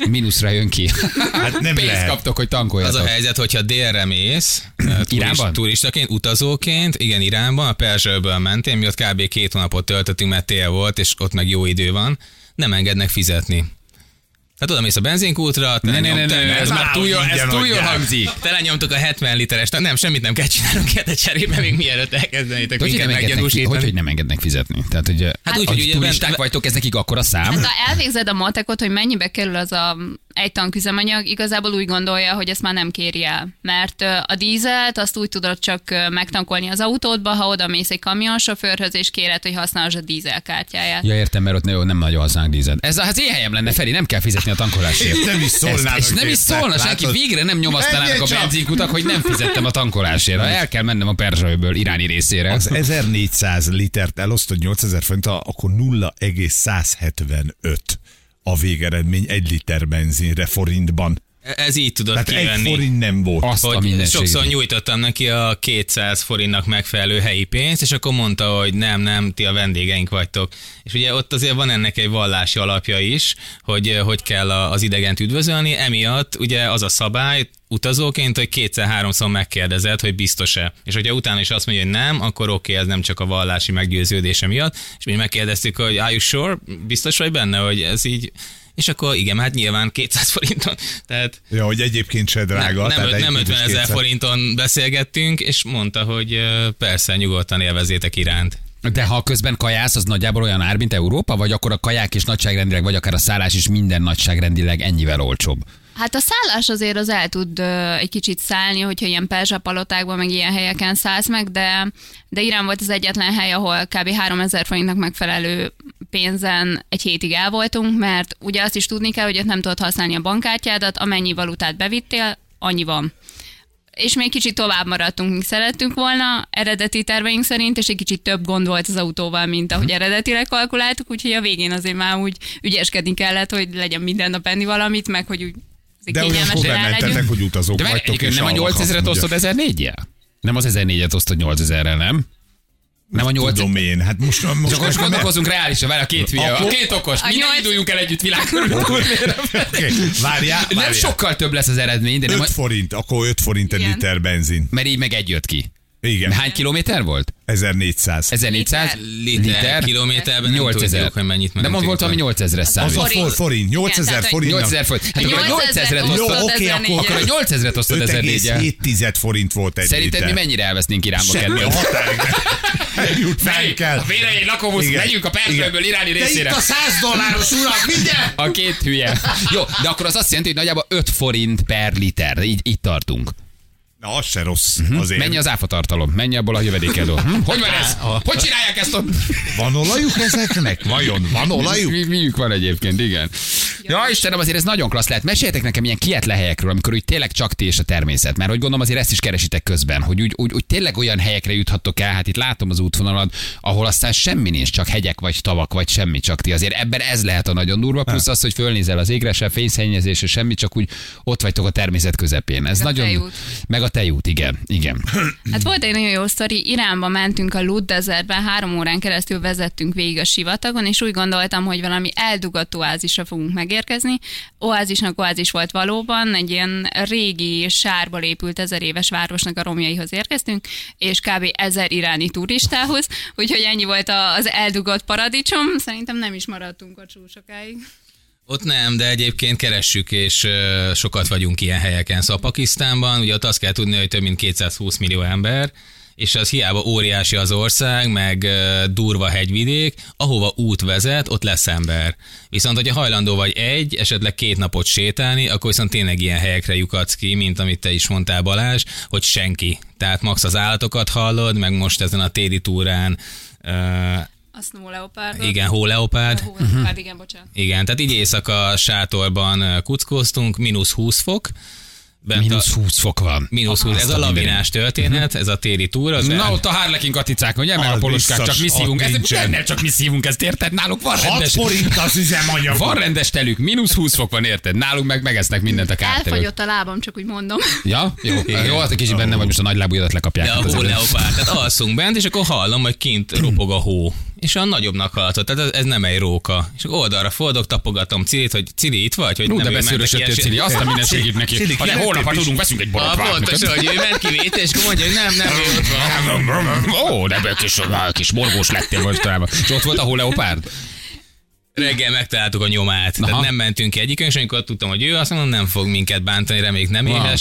A: Mínuszra jön ki.
B: Hát nem
A: Pénzt
B: lehet.
A: kaptok, hogy
D: Az
A: tankoljatok.
D: a helyzet, hogyha délre mész, turist,
A: Iránban?
D: turistaként, utazóként, igen, Iránban, a Perzsőből mentén, mi ott kb. két hónapot töltöttünk, mert tél volt, és ott meg jó idő van, nem engednek fizetni. Hát oda mész a benzinkútra,
A: Ne, ne, ne, ne, ne, ez már túl jól, ez túl jól hangzik.
D: Telenyomtuk a 70 literes, nem, semmit nem kell csinálnunk a cserébe, még mielőtt elkezdenétek
A: Hogy, hogy,
D: minket
A: nem engednek, fi-
D: meggyanúsítani.
A: hogy, hogy nem engednek fizetni? Tehát, hogy
D: Hát
A: hát
D: úgy, hogy
A: turisták vagytok, ez nekik akkor a szám?
C: Hát ha elvégzed a matekot, hogy mennyibe kerül az a egy tanküzemanyag, igazából úgy gondolja, hogy ezt már nem kéri el. Mert a dízelt azt úgy tudod csak megtankolni az autódba, ha oda mész egy kamionsofőrhöz, és kéred, hogy használod a dízelkártyáját.
A: Ja, értem, mert ott jó, nem nagyon használnak dízelt. Ez az én helyem lenne, Feri, nem kell fizetni a tankolásért.
B: Nem is szólnának
A: És nem is szólna senki, végre nem nyomasztanának a benzinkutak, hogy nem fizettem a tankolásért. Ha el kell mennem a Perzsőből iráni részére.
B: Az 1400 litert elosztod 8000 forint, akkor 0,175 a végeredmény egy liter benzinre forintban.
D: Ez így tudod
B: Tehát egy
D: kivenni.
B: forint nem volt.
A: Azt a
D: hogy
A: mindenségét.
D: sokszor nyújtottam neki a 200 forintnak megfelelő helyi pénzt, és akkor mondta, hogy nem, nem, ti a vendégeink vagytok. És ugye ott azért van ennek egy vallási alapja is, hogy eh, hogy kell a- az idegent üdvözölni, emiatt ugye az a szabály, utazóként, hogy kétszer-háromszor megkérdezed, hogy biztos-e. És hogyha utána is azt mondja, hogy nem, akkor oké, ez nem csak a vallási meggyőződése miatt. És mi megkérdeztük, hogy are you sure? Biztos vagy benne, hogy ez így és akkor igen, hát nyilván 200 forinton. Tehát
B: Ja, hogy egyébként se drága.
D: nem,
B: tehát
D: nem, nem
B: egyébként
D: 50
B: is
D: ezer
B: 200.
D: forinton beszélgettünk, és mondta, hogy persze, nyugodtan élvezétek iránt.
A: De ha közben kajász, az nagyjából olyan ár, mint Európa, vagy akkor a kaják is nagyságrendileg, vagy akár a szállás is minden nagyságrendileg ennyivel olcsóbb?
C: Hát a szállás azért az el tud ö, egy kicsit szállni, hogyha ilyen perzsa palotákban, meg ilyen helyeken szállsz meg, de, de Irán volt az egyetlen hely, ahol kb. 3000 forintnak megfelelő pénzen egy hétig el voltunk, mert ugye azt is tudni kell, hogy ott nem tudod használni a bankkártyádat, amennyi valutát bevittél, annyi van. És még kicsit tovább maradtunk, mint szerettünk volna, eredeti terveink szerint, és egy kicsit több gond volt az autóval, mint ahogy eredetileg kalkuláltuk, úgyhogy a végén azért már úgy ügyeskedni kellett, hogy legyen minden nap enni valamit, meg hogy úgy
B: De
C: rá
B: bementetek,
C: legyünk.
B: hogy utazók
A: De
B: vagytok, és
A: nem a
B: alvak
A: 8000-et
B: azt mondja.
A: osztod 1004-jel? Nem az 1004-et osztod 8000-rel, nem? Nem a 8
B: Tudom én, hát most, most,
A: Csak most
B: most
A: gondolkozunk reálisan, várj a két hülye, a két okos,
C: A
A: mi nem
C: nyolc-
A: induljunk el együtt világ körül.
B: Oké, Várjál,
A: Nem sokkal több lesz az eredmény, de nem,
B: 5 forint, akkor 5 forint egy liter benzin.
A: mert így meg egy jött ki.
B: Igen,
A: Hány kilométer volt?
B: 1400.
A: 1400
D: Liter, kilométerben nem
A: 8000.
D: tudjuk, hogy mennyit
A: De mond volt, ami
D: volna.
A: 8000-es
B: Az
A: számít.
B: a
C: forint.
B: for, forint, 8000
C: Igen, tehát, hogy-
B: forint.
A: 8000 forint. Hát akkor
C: 8000
A: 8000-et
B: Jó,
A: osztod.
B: oké, akkor,
A: Akkor a
B: akkor
A: 8000-et osztod 1004-el.
B: 5,7 forint volt egy
A: Szerinted mi
B: liter.
A: mennyire elvesznénk Iránba
B: Semmi,
A: kerül?
B: a határig nem jut fel kell.
A: A lakóbusz,
B: Igen.
A: megyünk a
B: Igen.
A: iráni
B: De itt
A: részére.
B: a 100 dolláros urak, vigye!
A: A két hülye. Jó, de akkor az azt jelenti, hogy nagyjából 5 forint per liter. Így, így tartunk.
B: Na, az se rossz
A: Mhm.
B: azért.
A: Mennyi az áfatartalom? Mennyi abból a jövedékedő? Hm? Hogy van ez? *laughs* Hogy csinálják ezt ott?
B: Van olajuk ezeknek? Vajon van olajuk?
A: Mi, miük van egyébként, igen. Ja, Istenem, azért ez nagyon klassz lehet. Meséljetek nekem ilyen kietlen helyekről, amikor úgy tényleg csak ti és a természet. Mert hogy gondolom azért ezt is keresitek közben, hogy úgy, úgy, úgy tényleg olyan helyekre juthattok el, hát itt látom az útvonalat, ahol aztán semmi nincs, csak hegyek vagy tavak, vagy semmi, csak ti. Azért ebben ez lehet a nagyon durva, plusz az, hogy fölnézel az égre, se fényszennyezés, se semmi, csak úgy ott vagytok a természet közepén. Ez
C: a
A: nagyon. Meg a tejút, igen. igen.
C: Hát volt egy nagyon jó sztori, Iránba mentünk a Lud Desertben, három órán keresztül vezettünk végig a sivatagon, és úgy gondoltam, hogy valami eldugott oázisra fogunk megérkezni. Oázisnak oázis volt valóban, egy ilyen régi sárból épült ezer éves városnak a romjaihoz érkeztünk, és kb. ezer iráni turistához, úgyhogy ennyi volt az eldugott paradicsom. Szerintem nem is maradtunk a csúcs sokáig.
D: Ott nem, de egyébként keressük, és sokat vagyunk ilyen helyeken. Szóval Pakisztánban, ugye ott azt kell tudni, hogy több mint 220 millió ember, és az hiába óriási az ország, meg durva hegyvidék, ahova út vezet, ott lesz ember. Viszont, hogyha hajlandó vagy egy, esetleg két napot sétálni, akkor viszont tényleg ilyen helyekre lyukadsz ki, mint amit te is mondtál Balázs, hogy senki. Tehát max az állatokat hallod, meg most ezen a téli túrán, ö,
C: A Snow Leopard.
D: igen, hóleopárd,
C: Hó Leopard, igen, bocsánat.
D: igen, tehát így éjszaka sátorban kuckóztunk, mínusz 20 fok. Bent
A: Mínusz
D: a,
A: 20 fok van.
D: mínusz 20, ez a lavinás történet, ez a téli túra. Az
A: Na ott a Harlekin katicák, ugye? Meg a
B: biztos,
A: csak mi szívunk. Ez
B: nincsen.
A: nem csak mi szívunk, ezt érted? Náluk van
B: 6
A: rendes.
B: forint az üzemanyag.
A: Van rendes telük, mínusz 20 fok van, érted? Nálunk meg megesznek mindent a kártevők.
C: Elfagyott a lábam, csak úgy mondom.
A: Ja? Jó, jó, az egy kicsit benne vagy, most a nagy lábújadat lekapják.
D: De a
A: Hát
D: hóleopárd, tehát alszunk bent, és akkor hallom, hogy kint ropog a hó. És a nagyobbnak hallatott, tehát ez, ez nem egy róka. És oldalra fordok, tapogatom Cilit, hogy Cili itt vagy? Hogy
A: Hú,
D: nem
A: de beszűrösödtél, Cili, azt a minden segít neki.
B: Cili,
A: Ha
B: kimentél
A: holnap, ha tudunk, veszünk egy borotvát.
D: pontosan, hogy ő ment ki vétel, és akkor mondja, hogy nem, nem, van.
A: Ó, de kis, kis morgós lettél mostanában. És ott volt a hóleopárd?
D: Reggel megtaláltuk a nyomát.
A: Aha.
D: Tehát nem mentünk ki egyikön, és amikor tudtam, hogy ő, azt mondom, nem fog minket bántani, reméljük nem
A: Wow.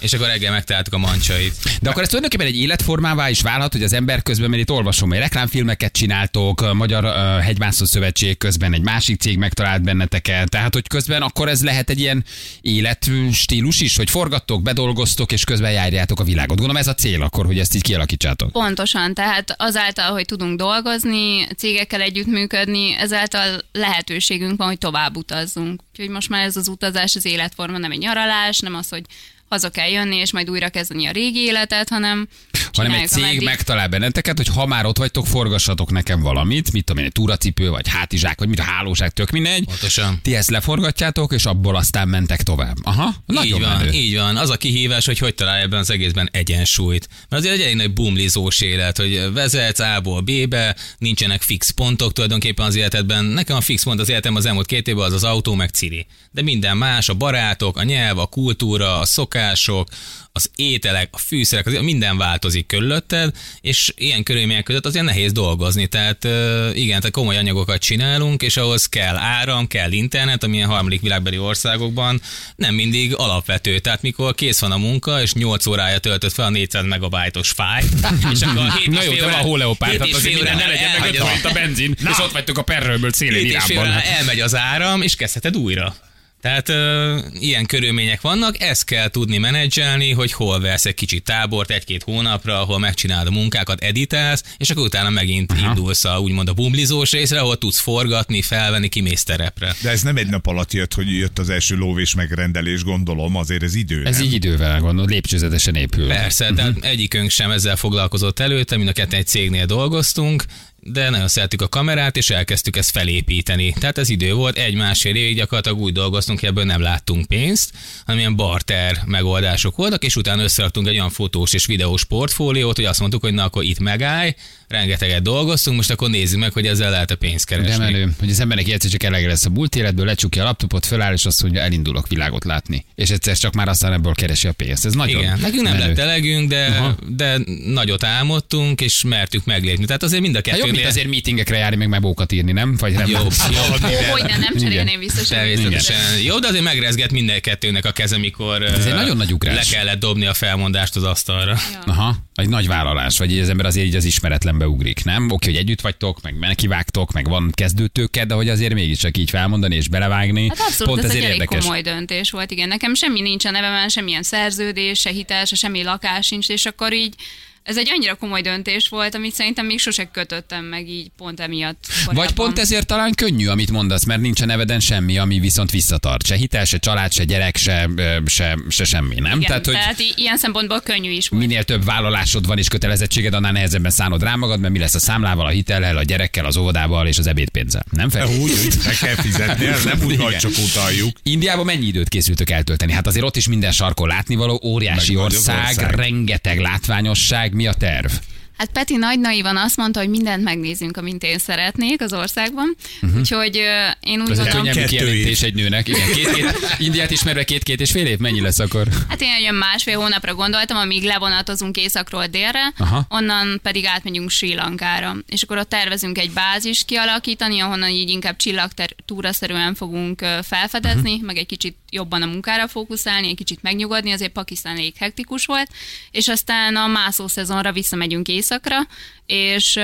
D: És akkor reggel megtaláltuk a mancsait.
A: De akkor ez tulajdonképpen egy életformává is válhat, hogy az ember közben, mert itt olvasom, hogy reklámfilmeket csináltok, Magyar uh, Hegymászó Szövetség közben egy másik cég megtalált benneteket, tehát hogy közben akkor ez lehet egy ilyen életstílus is, hogy forgattok, bedolgoztok, és közben járjátok a világot. Gondolom ez a cél akkor, hogy ezt így kialakítsátok.
C: Pontosan, tehát azáltal, hogy tudunk dolgozni, cégekkel együttműködni, ezáltal lehetőségünk van, hogy tovább utazzunk. Úgyhogy most már ez az utazás, az életforma nem egy nyaralás, nem az, hogy haza kell jönni, és majd újra kezdeni a régi életet, hanem
A: hanem egy cég
C: ameddig-
A: megtalál benneteket, hogy ha már ott vagytok, forgassatok nekem valamit, mit tudom én, egy túracipő, vagy hátizsák, vagy mit a hálóság, tök mindegy.
D: Pontosan.
A: Ti ezt leforgatjátok, és abból aztán mentek tovább. Aha, nagyon
D: így van,
A: menő.
D: így van. Az a kihívás, hogy hogy találj ebben az egészben egyensúlyt. Mert azért egy elég nagy bumlizós élet, hogy vezetsz A-ból B-be, nincsenek fix pontok tulajdonképpen az életedben. Nekem a fix pont az életem az elmúlt két évben az az autó meg Ciri. De minden más, a barátok, a nyelv, a kultúra, a szokások, az ételek, a fűszerek, azért minden változik körülötted, és ilyen körülmények között azért nehéz dolgozni. Tehát igen, tehát komoly anyagokat csinálunk, és ahhoz kell áram, kell internet, amilyen harmadik világbeli országokban nem mindig alapvető. Tehát mikor kész van a munka, és 8 órája töltött fel a 400 megabájtos fájt, *laughs* és akkor 7
A: Na jó, de van hóleopárd, tehát azért minden ne legyen meg
D: elmegy
A: 50
D: az-
A: itt a benzin, és ott vagytok a perrőből szélén Iránban.
D: óra elmegy az áram, és kezdheted újra. Tehát ö, ilyen körülmények vannak, ezt kell tudni menedzselni, hogy hol vesz egy kicsit tábort egy-két hónapra, ahol megcsinálod a munkákat, editálsz, és akkor utána megint Aha. indulsz a, úgymond a bumlizós részre, ahol tudsz forgatni, felvenni, kimész terepre.
B: De ez nem egy nap alatt jött, hogy jött az első lóvés megrendelés, gondolom, azért ez idő.
A: Ez
B: nem?
A: így idővel gondolod, lépcsőzetesen épül.
D: Persze, uh-huh. tehát egyikünk sem ezzel foglalkozott előtte, mind a ketten egy cégnél dolgoztunk, de nagyon szerettük a kamerát, és elkezdtük ezt felépíteni. Tehát ez idő volt, egy-másfél évig gyakorlatilag úgy dolgoztunk, hogy ebből nem láttunk pénzt, hanem ilyen barter megoldások voltak, és utána összeraktunk egy olyan fotós és videós portfóliót, hogy azt mondtuk, hogy na akkor itt megállj, rengeteget dolgoztunk, most akkor nézzük meg, hogy ezzel lehet a pénzt keresni.
A: De menő, hogy az embernek egyszer csak elege lesz a múlt életből, lecsukja a laptopot, föláll, és azt mondja, elindulok világot látni. És egyszer csak már aztán ebből keresi a pénzt. Ez nagyon
D: Igen, nekünk nem
A: menő.
D: lett elegünk, de,
A: Aha.
D: de nagyot álmodtunk, és mertük meglépni. Tehát azért mind a
A: Hát jobb,
D: kettőnél...
A: mint azért meetingekre járni, meg mebókat írni, nem? Vagy nem?
D: Jobb, *laughs* jobb.
C: Ó, hogy ne, nem cserélném vissza.
D: Jó, de azért megrezgett minden kettőnek a keze, mikor
A: Ez egy nagyon nagy ugrás.
D: le kellett dobni a felmondást az asztalra.
A: Aha, egy nagy vállalás, vagy így az ember azért így az ismeretlenbe ugrik, nem? Oké, hogy együtt vagytok, meg nekivágtok, meg van kezdőtőke, de hogy azért mégiscsak így felmondani és belevágni.
C: Hát abszolút,
A: pont
C: ez egy
A: ezért
C: elég
A: érdekes.
C: komoly döntés volt, igen. Nekem semmi nincs a nevemen, semmilyen szerződés, se hitel, se semmi lakás nincs, és akkor így ez egy annyira komoly döntés volt, amit szerintem még sose kötöttem meg így pont emiatt.
A: Vagy
C: korábban.
A: pont ezért talán könnyű, amit mondasz, mert nincs a neveden semmi, ami viszont visszatart. Se hitel, se család, se gyerek, se, se, se semmi, nem?
C: Igen,
A: Tehát, hogy
C: tehát ilyen szempontból könnyű is volt.
A: minél több vállalásod van és kötelezettséged, annál nehezebben szánod rá magad, mert mi lesz a számlával, a hitellel, a gyerekkel, az óvodával és az ebédpénzzel. Nem fel?
B: Úgy, hogy meg kell fizetni, ez nem úgy, hogy csak utaljuk.
A: Indiában mennyi időt készültök eltölteni? Hát azért ott is minden sarkon látnivaló, óriási ország,
B: ország.
A: rengeteg látványosság. Mi a terv?
C: Hát Peti nagy naivan azt mondta, hogy mindent megnézzünk, amint én szeretnék az országban. Uh-huh. Úgyhogy ö, én úgy
A: Ez egy
C: gondolom,
A: könnyebb
B: Kettő
A: kijelentés egy nőnek. Igen, két, két, *laughs* Indiát ismerve két-két és fél év, mennyi lesz akkor?
C: Hát én olyan másfél hónapra gondoltam, amíg levonatozunk északról délre,
A: Aha.
C: onnan pedig átmegyünk Sri Lankára. És akkor ott tervezünk egy bázist kialakítani, ahonnan így inkább csillagtúraszerűen fogunk felfedezni, uh-huh. meg egy kicsit jobban a munkára fókuszálni, egy kicsit megnyugodni, azért Pakisztán elég hektikus volt, és aztán a mászó szezonra visszamegyünk északra, és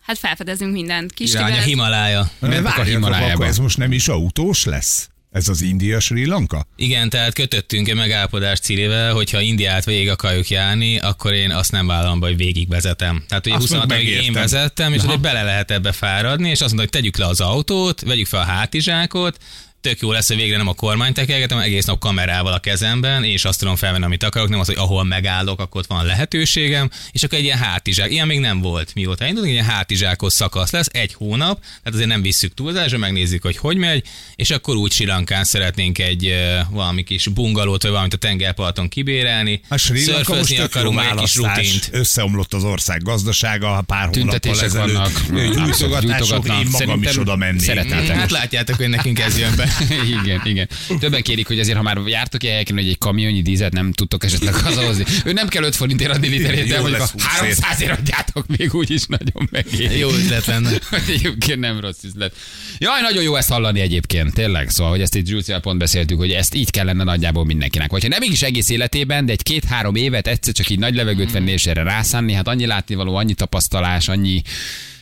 C: hát felfedezünk mindent. Kis
D: Irány a Himalája.
A: Mentek a Himalájába.
B: akkor ez most nem is autós lesz? Ez az India Sri Lanka?
D: Igen, tehát kötöttünk egy megállapodást Cirivel, hogyha Indiát végig akarjuk járni, akkor én azt nem vállalom be, hogy végigvezetem. Tehát ugye
B: Azt
D: 26
B: meg
D: évig én vezettem, és hogy bele lehet ebbe fáradni, és azt mondta, hogy tegyük le az autót, vegyük fel a hátizsákot, tök jó lesz, hogy végre nem a kormányt tekergetem, egész nap kamerával a kezemben, és azt tudom felvenni, amit akarok, nem az, hogy ahol megállok, akkor ott van lehetőségem, és akkor egy ilyen hátizsák. Ilyen még nem volt, mióta indultunk, egy ilyen hátizsákos szakasz lesz, egy hónap, tehát azért nem visszük túlzásra, megnézzük, hogy hogy megy, és akkor úgy Sri Lankán szeretnénk egy valami kis bungalót, vagy valamit a tengerparton kibérelni.
B: A Sri
D: akarunk egy kis rutint.
B: Összeomlott az ország gazdasága pár hónappal
A: Tüntetések
B: ezelőtt.
A: vannak,
B: Gyújtogatások, én magam is oda mennék.
A: szeretnétek.
D: Hát látjátok, hogy nekünk ez jön be. *laughs*
A: igen, igen. Többen kérik, hogy azért, ha már jártok ilyen helyeken, hogy egy kamionnyi dízet nem tudtok esetleg hazahozni. Ő nem kell 5 forintért adni literét, de mondjuk
B: lesz
A: a
B: 20
A: 300 ért adjátok, még úgy is nagyon megéri.
D: Jó üzlet lenne. *laughs*
A: Egyébként nem rossz üzlet. Jaj, nagyon jó ezt hallani egyébként, tényleg. Szóval, hogy ezt itt Zsúcival pont beszéltük, hogy ezt így kellene nagyjából mindenkinek. Vagy ha nem is egész életében, de egy két-három évet egyszer csak így nagy levegőt venni és erre rászánni, hát annyi látnivaló, annyi tapasztalás, annyi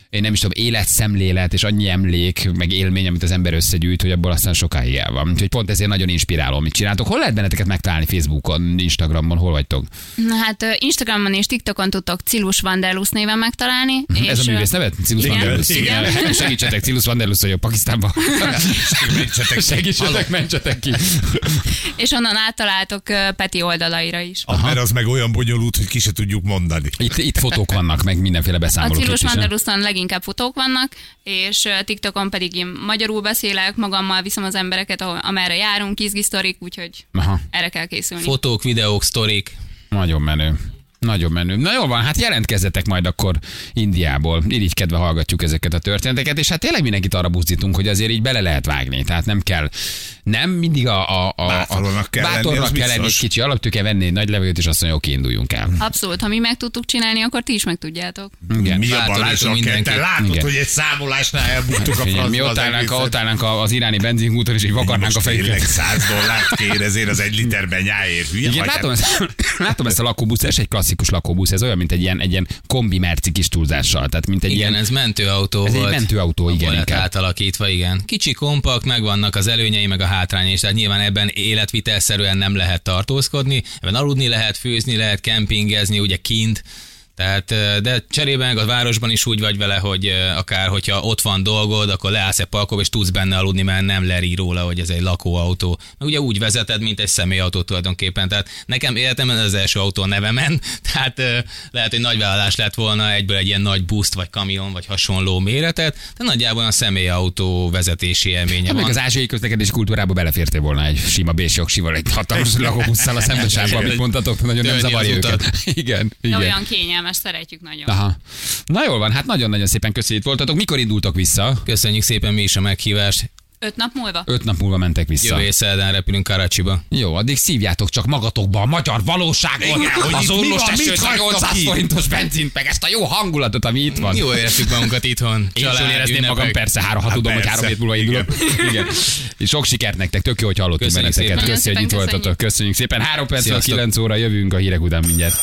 A: én nem is tudom, életszemlélet és annyi emlék, meg élmény, amit az ember összegyűjt, hogy abból aztán sokáig el van. Úgyhogy pont ezért nagyon inspiráló, amit csináltok. Hol lehet benneteket megtalálni Facebookon, Instagramon, hol vagytok?
C: Na hát Instagramon és TikTokon tudtok Cilus Vanderlus néven megtalálni. és,
A: Ez a
C: ö,
A: művész nevet? Cilus
C: Igen,
A: Vanderlus.
C: igen. *laughs*
A: Segítsetek, Cilus Vanderlus vagyok Pakisztánban.
B: Segítsetek. *laughs*
A: Segítsetek, mentsetek ki. *laughs*
C: És onnan áttaláltok Peti oldalaira is.
B: Ah, Mert az meg olyan bonyolult, hogy ki se tudjuk mondani.
A: Itt, itt fotók vannak, meg mindenféle
C: A
A: beszámolók.
C: Cilus
A: itt is,
C: Vanderluson leginkább fotók vannak, és TikTokon pedig én magyarul beszélek, magammal viszem az embereket, ahol- amerre járunk, izgi sztorik, úgyhogy
A: Aha,
C: erre kell készülni.
D: Fotók, videók, sztorik.
A: nagyon menő. Nagyon menő. Na jól van, hát jelentkezzetek majd akkor Indiából. Irigykedve hallgatjuk ezeket a történeteket, és hát tényleg mindenkit arra buzdítunk, hogy azért így bele lehet vágni. Tehát nem kell, nem mindig a, a, a,
B: Bátornak kell lenni,
A: bátornak
B: az
A: kell lenni, egy kicsi alaptól kell venni egy nagy levegőt, és azt mondja, oké, induljunk el.
C: Abszolút, ha mi meg tudtuk csinálni, akkor ti is meg tudjátok.
A: Igen.
B: Mi a
D: mindenkit.
B: Te látod,
A: Igen.
B: hogy egy számolásnál elbuktuk a
A: Figyelj,
B: francba
A: mi ott állnánk, ott állnánk az iráni benzinkúton, és így vakarnánk a
B: Most tényleg
A: fejünket.
B: 100 dollárt kér ezért az egy literben nyáért. Hülye
A: Igen, látom ezt, *coughs* látom ezt a lakóbusz, ez egy klasszikus lakóbusz, ez olyan, mint egy ilyen, egy ilyen kombi merci kis túlzással, tehát mint egy
D: Igen,
A: ilyen,
D: ez mentőautó
A: ez egy
D: volt.
A: mentőautó,
D: Abból
A: igen,
D: lett átalakítva, igen. Kicsi kompakt, megvannak az előnyei, meg a hátrányai, és tehát nyilván ebben életvitelszerűen nem lehet tartózkodni, ebben aludni lehet, főzni lehet, kempingezni, ugye kint, tehát, de cserébe meg a városban is úgy vagy vele, hogy akár, hogyha ott van dolgod, akkor leállsz egy parkolóba, és tudsz benne aludni, mert nem leri róla, hogy ez egy lakóautó. Meg ugye úgy vezeted, mint egy személyautó tulajdonképpen. Tehát nekem életemben ez az első autó a nevemen, *laughs* tehát lehet, hogy nagy vállalás lett volna egyből egy ilyen nagy buszt, vagy kamion, vagy hasonló méretet, de nagyjából a személyautó vezetési élménye
A: Hát meg
D: van.
A: az ázsiai közlekedési kultúrába belefértél volna egy sima bésjogsival, egy hatalmas *laughs* lakóbusszal a szembesárba, amit mondtatok, nagyon nem zavarja őket. *laughs* Igen,
C: De
A: igen.
C: olyan kényelmes, szeretjük nagyon.
A: Aha. Na jól van, hát nagyon-nagyon szépen köszönjük voltatok. Mikor indultok vissza?
D: Köszönjük szépen mi is a meghívást.
C: Öt nap múlva?
A: Öt nap múlva mentek vissza.
D: Jövő szerdán repülünk Karacsiba.
A: Jó, addig szívjátok csak magatokba a magyar valóságot,
B: Igen, hogy
A: az
B: itt
A: orvos esőt, a
B: hagytak
A: 800
B: ki?
A: forintos benzint, meg ezt a jó hangulatot, ami itt van.
D: Jó érezzük magunkat itthon.
A: Én is jól érezném magam,
D: ünnepek.
A: persze, három, ha
B: Hát
A: tudom, hogy
B: persze.
A: három hét múlva indulok. Igen. És sok sikert nektek, tök jó, hogy hallottunk
D: Köszönjük
A: benneteket. Köszi, hogy itt voltatok. Köszönjük szépen. Három perc. 9 óra jövünk a hírek után mindjárt.